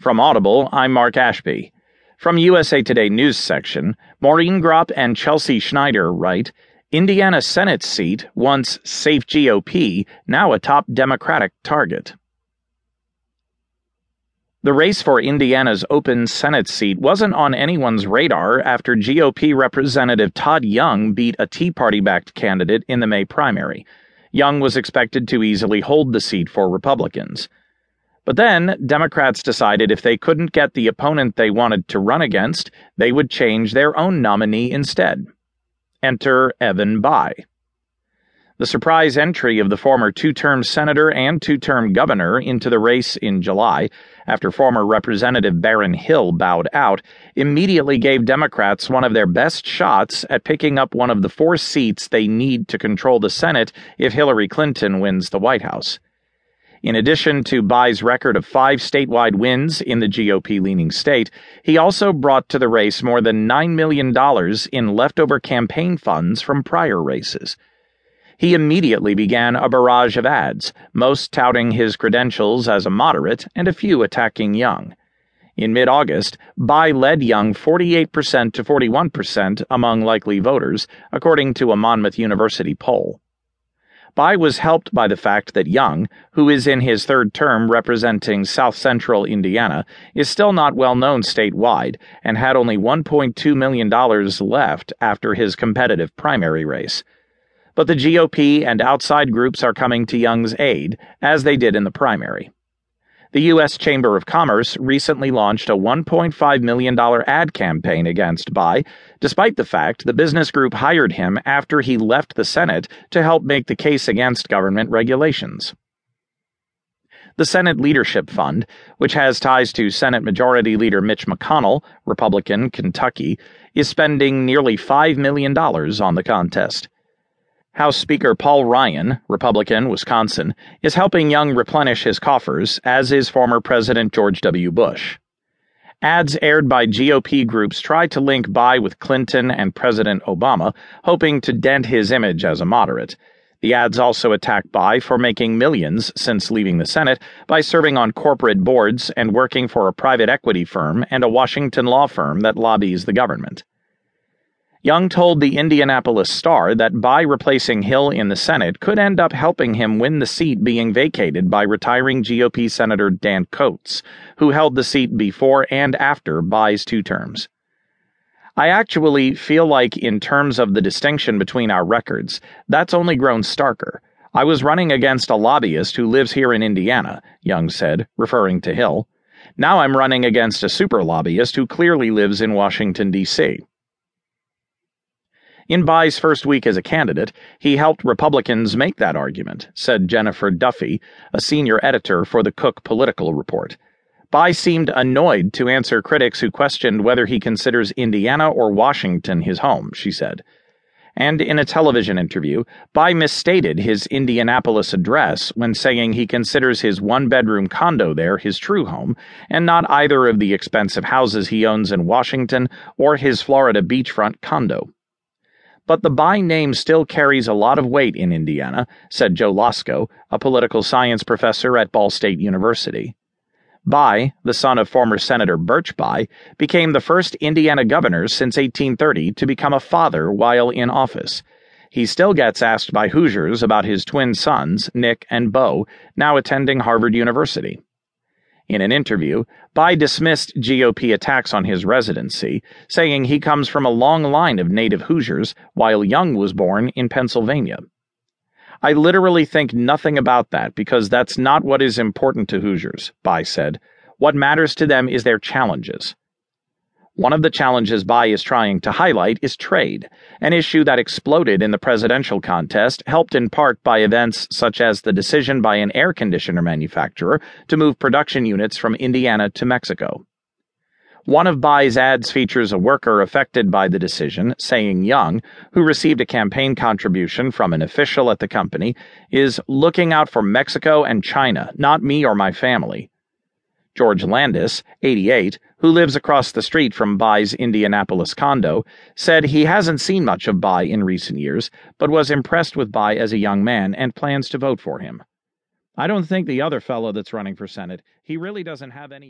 From Audible, I'm Mark Ashby. From USA Today News section, Maureen Groppe and Chelsea Schneider write Indiana Senate seat, once safe GOP, now a top Democratic target. The race for Indiana's open Senate seat wasn't on anyone's radar after GOP Representative Todd Young beat a Tea Party backed candidate in the May primary. Young was expected to easily hold the seat for Republicans. But then, Democrats decided if they couldn't get the opponent they wanted to run against, they would change their own nominee instead. Enter Evan Bayh. The surprise entry of the former two term senator and two term governor into the race in July, after former Representative Baron Hill bowed out, immediately gave Democrats one of their best shots at picking up one of the four seats they need to control the Senate if Hillary Clinton wins the White House. In addition to Bayh's record of five statewide wins in the GOP leaning state, he also brought to the race more than $9 million in leftover campaign funds from prior races he immediately began a barrage of ads, most touting his credentials as a moderate and a few attacking Young. In mid August, Bayh led Young 48% to 41% among likely voters, according to a Monmouth University poll. Bayh was helped by the fact that Young, who is in his third term representing South Central Indiana, is still not well known statewide and had only $1.2 million left after his competitive primary race but the GOP and outside groups are coming to Young's aid, as they did in the primary. The U.S. Chamber of Commerce recently launched a $1.5 million ad campaign against Bayh, despite the fact the business group hired him after he left the Senate to help make the case against government regulations. The Senate Leadership Fund, which has ties to Senate Majority Leader Mitch McConnell, Republican, Kentucky, is spending nearly $5 million on the contest. House Speaker Paul Ryan, Republican, Wisconsin, is helping Young replenish his coffers, as is former President George W. Bush. Ads aired by GOP groups try to link Bayh with Clinton and President Obama, hoping to dent his image as a moderate. The ads also attack Bayh for making millions since leaving the Senate by serving on corporate boards and working for a private equity firm and a Washington law firm that lobbies the government. Young told the Indianapolis Star that Bayh replacing Hill in the Senate could end up helping him win the seat being vacated by retiring GOP Senator Dan Coats, who held the seat before and after Bayh's two terms. I actually feel like, in terms of the distinction between our records, that's only grown starker. I was running against a lobbyist who lives here in Indiana, Young said, referring to Hill. Now I'm running against a super lobbyist who clearly lives in Washington, D.C. In Bayh's first week as a candidate, he helped Republicans make that argument, said Jennifer Duffy, a senior editor for the Cook Political Report. Bayh seemed annoyed to answer critics who questioned whether he considers Indiana or Washington his home, she said. And in a television interview, Bayh misstated his Indianapolis address when saying he considers his one bedroom condo there his true home, and not either of the expensive houses he owns in Washington or his Florida beachfront condo. But the Bayh name still carries a lot of weight in Indiana, said Joe Losco, a political science professor at Ball State University. Bayh, the son of former Senator Birch Bayh, became the first Indiana governor since 1830 to become a father while in office. He still gets asked by Hoosiers about his twin sons, Nick and Beau, now attending Harvard University. In an interview, Bayh dismissed GOP attacks on his residency, saying he comes from a long line of native Hoosiers while Young was born in Pennsylvania. I literally think nothing about that because that's not what is important to Hoosiers, Bayh said. What matters to them is their challenges. One of the challenges Bayh is trying to highlight is trade, an issue that exploded in the presidential contest, helped in part by events such as the decision by an air conditioner manufacturer to move production units from Indiana to Mexico. One of Bayh's ads features a worker affected by the decision, saying Young, who received a campaign contribution from an official at the company, is looking out for Mexico and China, not me or my family. George Landis, 88, who lives across the street from Bayh's Indianapolis condo, said he hasn't seen much of Bayh in recent years, but was impressed with Bayh as a young man and plans to vote for him. I don't think the other fellow that's running for Senate, he really doesn't have any